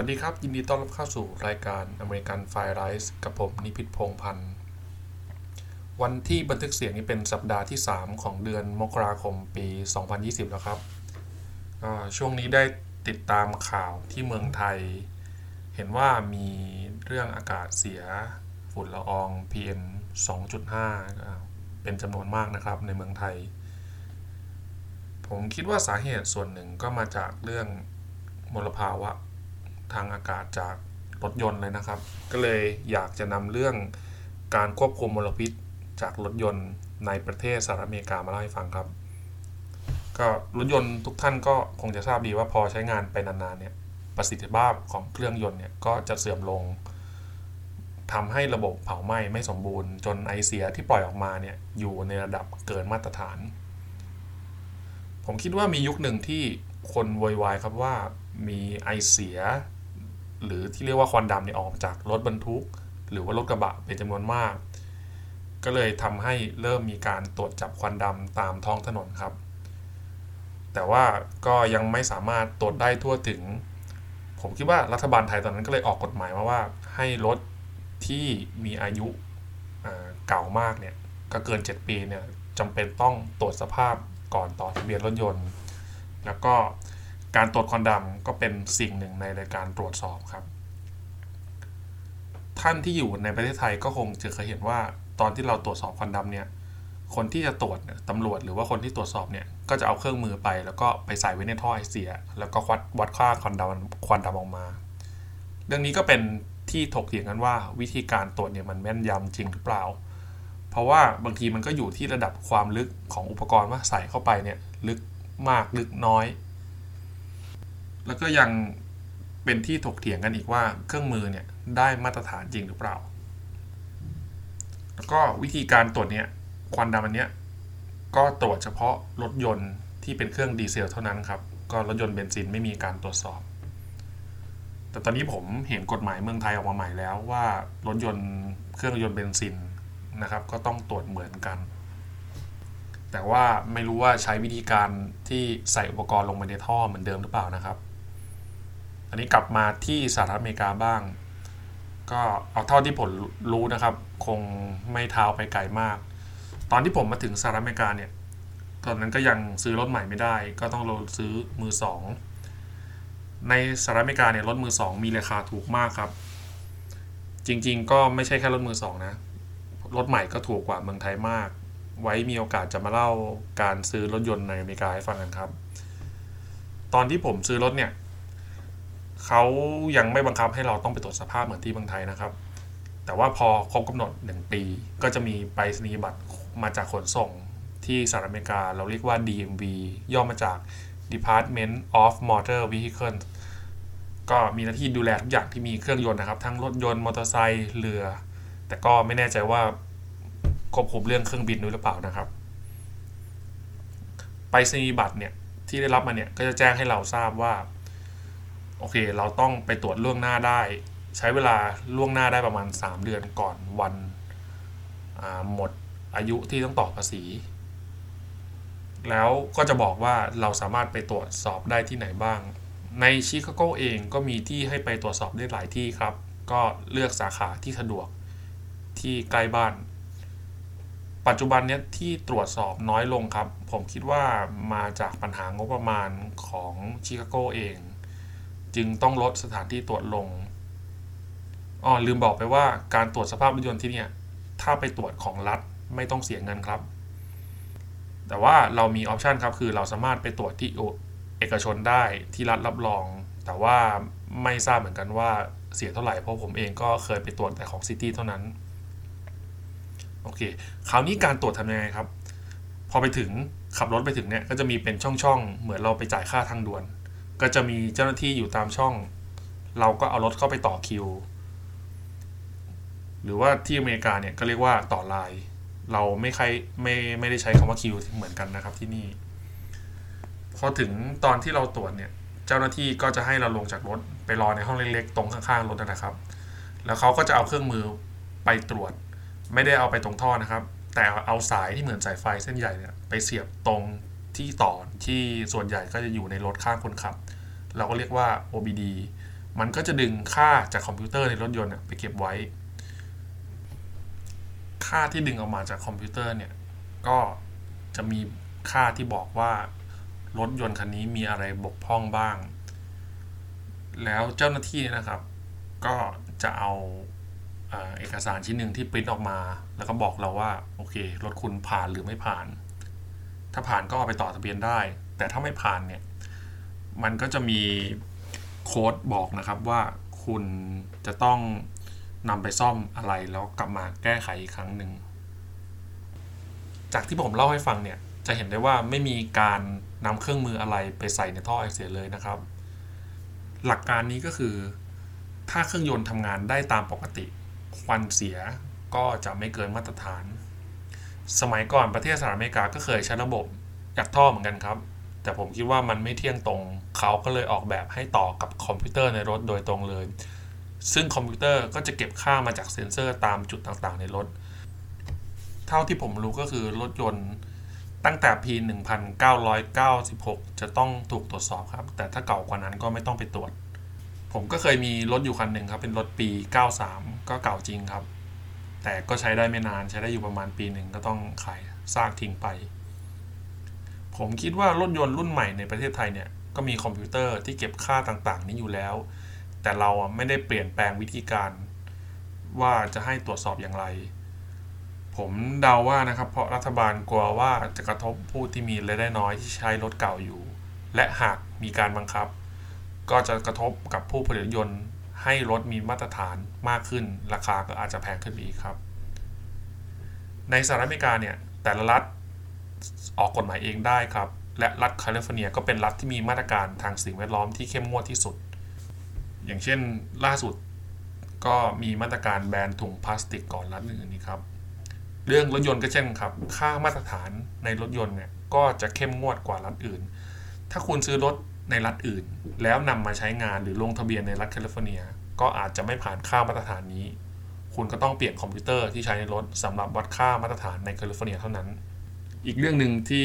วัสดีครับ ยินดีต้อนรับเข้าสู่รายการอเมริกันไฟไรส์กับผมนิพิษพงพันธ์ วันที่บันทึกเสียงนี้เป็นสัปดาห์ที่ 3 ของเดือนมกราคมปี 2020 แล้วครับ ช่วงนี้ได้ติดตามข่าวที่เมืองไทย เห็นว่ามีเรื่องอากาศเสียฝุ่นละออง PM 2.5อ่าเป็นจำนวนมากนะครับในเมืองไทย ผมคิดว่าสาเหตุส่วนหนึ่งก็มาจากเรื่องมลภาวะ ทางอากาศจากรถยนต์เลยนะครับ ก็เลยอยากจะนำเรื่องการควบคุมมลพิษจากรถยนต์ในประเทศสหรัฐอเมริกามาเล่าให้ฟังครับก็รถยนต์ทุกท่านก็คงจะทราบดีว่าพอใช้งานไปนานๆเนี่ยประสิทธิภาพของเครื่องยนต์เนี่ยก็จะเสื่อมลงทำให้ระบบเผาไหม้ไม่สมบูรณ์ จนไอเสียที่ปล่อยออกมาเนี่ยอยู่ในระดับเกินมาตรฐาน ผมคิดว่ามียุคหนึ่งที่คนโวยวายครับว่ามีไอเสีย หรือที่เรียกว่าควันดำเนี่ยออกมาจากรถบรรทุก หรือว่ารถกระบะเป็นจำนวนมาก ก็เลยทำให้เริ่มมีการตรวจจับควันดำตามท้องถนนครับ แต่ว่าก็ยังไม่สามารถตรวจได้ทั่วถึง ผมคิดว่ารัฐบาลไทยตอนนั้นก็เลยออกกฎหมายมาว่า ให้รถที่มีอายุเก่ามากเนี่ยก็เกิน 7 ปีเนี่ยจำเป็นต้องตรวจสภาพก่อนต่อทะเบียนรถยนต์ แล้วก็ การตรวจควันดำก็เป็นสิ่งหนึ่งในรายการตรวจสอบครับ ท่านที่อยู่ในประเทศไทยก็คงจะเคยเห็นว่าตอนที่เราตรวจสอบควันดำเนี่ยคนที่จะตรวจเนี่ยตำรวจหรือว่าคนที่ตรวจสอบเนี่ยก็จะเอาเครื่องมือไป แล้วก็ไปใส่ไว้ในท่อไอเสีย แล้วก็วัดวัดค่าควันดำควันดำออกมา เรื่องนี้ก็เป็นที่ถกเถียงกันว่าวิธีการตรวจเนี่ยมันแม่นยำจริงหรือเปล่า เพราะว่าบางทีมันก็อยู่ที่ระดับความลึกของอุปกรณ์ว่าใส่เข้าไปเนี่ยลึกมากลึกน้อย แล้วก็ยังเป็นที่ถกเถียงกันอีกว่าเครื่องมือเนี่ยได้มาตรฐานจริงหรือเปล่า แล้วก็วิธีการตรวจเนี่ยควันดำอันเนี้ยก็ตรวจเฉพาะรถยนต์ที่เป็นเครื่องดีเซลเท่านั้นครับ ก็รถยนต์เบนซินไม่มีการตรวจสอบ แต่ตอนนี้ผมเห็นกฎหมายเมืองไทยออกมาใหม่แล้วว่ารถยนต์เครื่องยนต์เบนซินนะครับ ก็ต้องตรวจเหมือนกัน แต่ว่าไม่รู้ว่าใช้วิธีการที่ใส่อุปกรณ์ลงไปในท่อเหมือนเดิมหรือเปล่านะครับ อันนี้กลับมาที่สหรัฐอเมริกาบ้าง ก็เอาเท่าที่ผมรู้นะครับ คงไม่เท้าไปไกลมาก ตอนที่ผมมาถึงสหรัฐอเมริกาเนี่ย ตอนนั้นก็ยังซื้อรถใหม่ไม่ได้ ก็ต้องลงซื้อมือสองในสหรัฐอเมริกาเนี่ยรถมือสองมีราคาถูกมากครับ จริงๆ ก็ไม่ใช่แค่รถมือสองนะรถใหม่ก็ถูกกว่าเมืองไทยมาก ไว้มีโอกาสจะมาเล่าการซื้อรถยนต์ในอเมริกาให้ฟังกันครับ ตอนที่ผมซื้อรถเนี่ย เขายังไม่บังคับให้เราต้องไปตรวจสภาพเหมือนที่เมืองไทยนะครับ แต่ว่าพอครบกำหนด 1 ปี ก็จะมีไปรษณียบัตรมาจากขนส่งที่สหรัฐอเมริกา เราเรียกว่า DMV ย่อมาจาก Department of Motor Vehicles ก็มีหน้าที่ดูแลทุกอย่างที่มีเครื่องยนต์นะครับ ทั้งรถยนต์มอเตอร์ไซค์เรือ แต่ก็ไม่แน่ใจว่าควบคุมเรื่องเครื่องบินด้วยหรือเปล่านะครับไปรษณียบัตรเนี่ยที่ได้รับมาเนี่ยก็จะแจ้งให้เราทราบว่า โอเค เราต้องไปตรวจล่วงหน้าได้ ใช้เวลาล่วงหน้าได้ประมาณ 3 เดือนก่อนวันหมดอายุที่ต้องต่อภาษี แล้วก็จะบอกว่าเราสามารถไปตรวจสอบได้ที่ไหนบ้าง ในชิคาโกเองก็มีที่ให้ไปตรวจสอบได้หลายที่ครับ ก็เลือกสาขาที่สะดวกที่ใกล้บ้าน ปัจจุบันเนี้ยที่ตรวจสอบน้อยลงครับ ผมคิดว่ามาจากปัญหางบประมาณของชิคาโกเอง จึงต้องลดสถานที่ตรวจลงอ๋อลืมบอกไปว่าการตรวจสภาพรถยนต์ที่เนี่ยถ้าไปตรวจของรัฐไม่ต้องเสียเงินครับ แต่ว่าเรามี option ครับคือเราสามารถไปตรวจที่เอกชนได้ที่รัฐรับรอง แต่ว่าไม่ทราบเหมือนกันว่าเสียเท่าไหร่เพราะผมเองก็เคยไปตรวจแต่ของ city เท่านั้นโอเคคราวนี้การตรวจทำยังไงครับ พอไปถึงขับรถไปถึงเนี่ยก็จะมีเป็นช่องๆ เหมือนเราไปจ่ายค่าทางด่วน ก็จะมีเจ้าหน้าที่อยู่ตามช่อง เราก็เอารถเข้าไปต่อคิว หรือว่าที่อเมริกาเนี่ยก็เรียกว่าต่อไลน์เราไม่ใครไม่ไม่ได้ใช้คำว่าคิวเหมือนกันนะครับที่นี่พอถึงตอนที่เราตรวจเนี่ย เจ้าหน้าที่ก็จะให้เราลงจากรถไปรอในห้องเล็กๆ ตรงข้างๆรถนะครับ แล้วเขาก็จะเอาเครื่องมือไปตรวจ ไม่ได้เอาไปตรงท่อนะครับ แต่เอาสายที่เหมือนสายไฟเส้นใหญ่เนี่ยไปเสียบตรง ที่ต่อที่ส่วนใหญ่ก็จะอยู่ในรถข้างคนขับ เราก็เรียกว่า OBD มันก็จะดึงค่าจากคอมพิวเตอร์ในรถยนต์ไปเก็บไว้ ค่าที่ดึงออกมาจากคอมพิวเตอร์เนี่ย ก็จะมีค่าที่บอกว่ารถยนต์คันนี้มีอะไรบกพร่องบ้าง แล้วเจ้าหน้าที่นะครับ ก็จะเอาเอกสารชิ้นหนึ่งที่ปริ้นออกมา แล้วก็บอกเราว่า โอเค รถคุณผ่านหรือไม่ผ่าน ถ้าผ่านก็เอาไปต่อทะเบียนได้ แต่ถ้าไม่ผ่านเนี่ย มันก็จะมีโค้ดบอกนะครับว่าคุณจะต้องนำไปซ่อมอะไรแล้วกลับมาแก้ไขอีกครั้งหนึ่ง จากที่ผมเล่าให้ฟังเนี่ย จะเห็นได้ว่าไม่มีการนำเครื่องมืออะไรไปใส่ในท่อไอเสียเลยนะครับ หลักการนี้ก็คือ ถ้าเครื่องยนต์ทำงานได้ตามปกติ ควันเสียก็จะไม่เกินมาตรฐาน สมัยก่อนประเทศสหรัฐอเมริกาก็เคยใช้ระบบยัดท่อเหมือนกันครับ แต่ผมคิดว่ามันไม่เที่ยงตรง เขาก็เลยออกแบบให้ต่อกับคอมพิวเตอร์ในรถโดยตรงเลย ซึ่งคอมพิวเตอร์ก็จะเก็บค่ามาจากเซ็นเซอร์ตามจุดต่างๆ ในรถ เท่าที่ผมรู้ก็คือรถยนต์ตั้งแต่ปี 1996 จะต้องถูกตรวจสอบครับ แต่ถ้าเก่ากว่านั้นก็ไม่ต้องไปตรวจ ผมก็เคยมีรถอยู่คันหนึ่งครับ เป็นรถปี 93 ก็เก่าจริงครับ แต่ก็ใช้ได้ไม่นานใช้ได้อยู่ประมาณปีหนึ่งก็ต้องขายซากทิ้งไป ผมคิดว่ารถยนต์รุ่นใหม่ในประเทศไทยเนี่ยก็มีคอมพิวเตอร์ที่เก็บค่าต่างๆ นี้อยู่แล้ว แต่เราไม่ได้เปลี่ยนแปลงวิธีการว่าจะให้ตรวจสอบอย่างไร ผมเดาว่านะครับเพราะรัฐบาลกลัวว่าจะกระทบผู้ที่มีรายได้น้อยที่ใช้รถเก่าอยู่ และหากมีการบังคับ ก็จะกระทบกับผู้ผลิตยนต์ ให้รถมีมาตรฐานมากขึ้น ราคาก็อาจจะแพงขึ้นอีกครับ ในสหรัฐอเมริกาเนี่ยแต่ละรัฐออกกฎหมายเองได้ครับ และรัฐแคลิฟอร์เนียก็เป็นรัฐที่มีมาตรการทางสิ่งแวดล้อมที่เข้มงวดที่สุด อย่างเช่นล่าสุดก็มีมาตรการแบนถุงพลาสติกก่อนรัฐอื่นนี่ครับ เรื่องรถยนต์ก็เช่นครับ ค่ามาตรฐานในรถยนต์เนี่ยก็จะเข้มงวดกว่ารัฐอื่น ถ้าคุณซื้อรถ ในรัฐอื่น แล้วนำมาใช้งานหรือลงทะเบียนในรัฐแคลิฟอร์เนีย ก็อาจจะไม่ผ่านค่ามาตรฐานนี้ คุณก็ต้องเปลี่ยนคอมพิวเตอร์ที่ใช้ในรถสำหรับวัดค่ามาตรฐานในแคลิฟอร์เนียเท่านั้น อีกเรื่องหนึ่งที่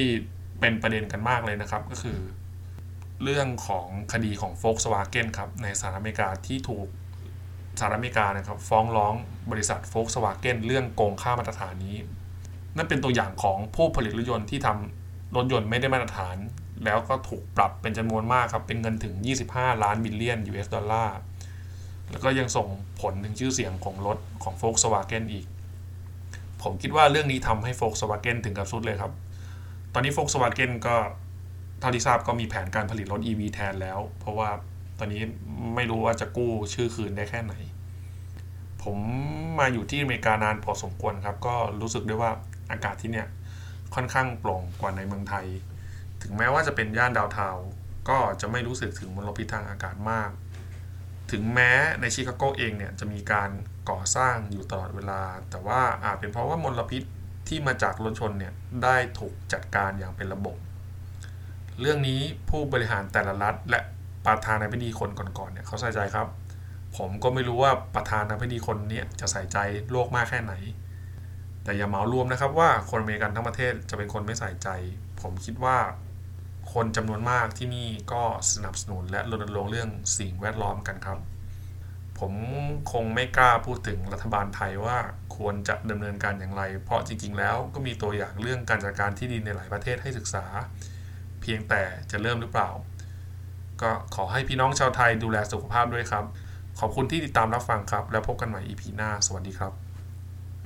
เป็นประเด็นกันมากเลยนะครับก็คือ เรื่องของคดีของ Volkswagen ครับในสหรัฐอเมริกาที่ถูกสหรัฐอเมริกานะครับฟ้องร้องบริษัทโฟล์กสวาเกนเรื่องโกงค่ามาตรฐานนี้ นั่นเป็นตัวอย่างของผู้ผลิตรถยนต์ที่ทำรถยนต์ไม่ได้มาตรฐาน แล้วก็ถูกปรับเป็นจำนวนมากครับ เป็นเงินถึง 25 ล้านบิลเลียน US ดอลลาร์ แล้วก็ยังส่งผลถึงชื่อเสียงของรถของโฟล์กสวาเกนอีก ผมคิดว่าเรื่องนี้ทำให้โฟล์กสวาเกนถึงกับทรุดเลยครับ ตอนนี้โฟล์กสวาเกนก็ท่าที่ทราบก็มีแผนการผลิตรถ EV แทนแล้ว เพราะว่าตอนนี้ไม่รู้ว่าจะกู้ชื่อคืนได้แค่ไหน ผมมาอยู่ที่อเมริกานานพอสมควรครับ ก็รู้สึกได้ว่าอากาศที่เนี่ยค่อนข้างโปร่งกว่าในเมืองไทย ถึงแม้ว่าจะเป็นย่านดาวเทาก็จะไม่รู้สึกถึงมลพิษทางอากาศมาก ถึงแม้ในชิคาโกเองเนี่ยจะมีการก่อสร้างอยู่ตลอดเวลา แต่ว่าอาจเป็นเพราะว่ามลพิษที่มาจากรถชนเนี่ยได้ถูกจัดการอย่างเป็นระบบ เรื่องนี้ผู้บริหารแต่ละรัฐ และประธานาธิบดีคนก่อนๆเนี่ยเขาใส่ใจครับ ผมก็ไม่รู้ว่าประธานาธิบดีคนนี้จะใส่ใจโลกมากแค่ไหน แต่อย่าเหมารวมนะครับว่าคนอเมริกันทั้งประเทศจะเป็นคนไม่ใส่ใจ ผมคิดว่า คนจำนวนมากที่นี่ก็สนับสนุนและรณรงค์เรื่องสิ่งแวดล้อมกันครับ ผมคงไม่กล้าพูดถึงรัฐบาลไทยว่าควรจะดำเนินการอย่างไร เพราะจริงๆ แล้วก็มีตัวอย่างเรื่องการจัดการที่ดินในหลายประเทศให้ศึกษา เพียงแต่จะเริ่มหรือเปล่า ก็ขอให้พี่น้องชาวไทยดูแลสุขภาพด้วยครับ ขอบคุณที่ติดตามรับฟังครับ แล้วพบกันใหม่ EP หน้า สวัสดีครับ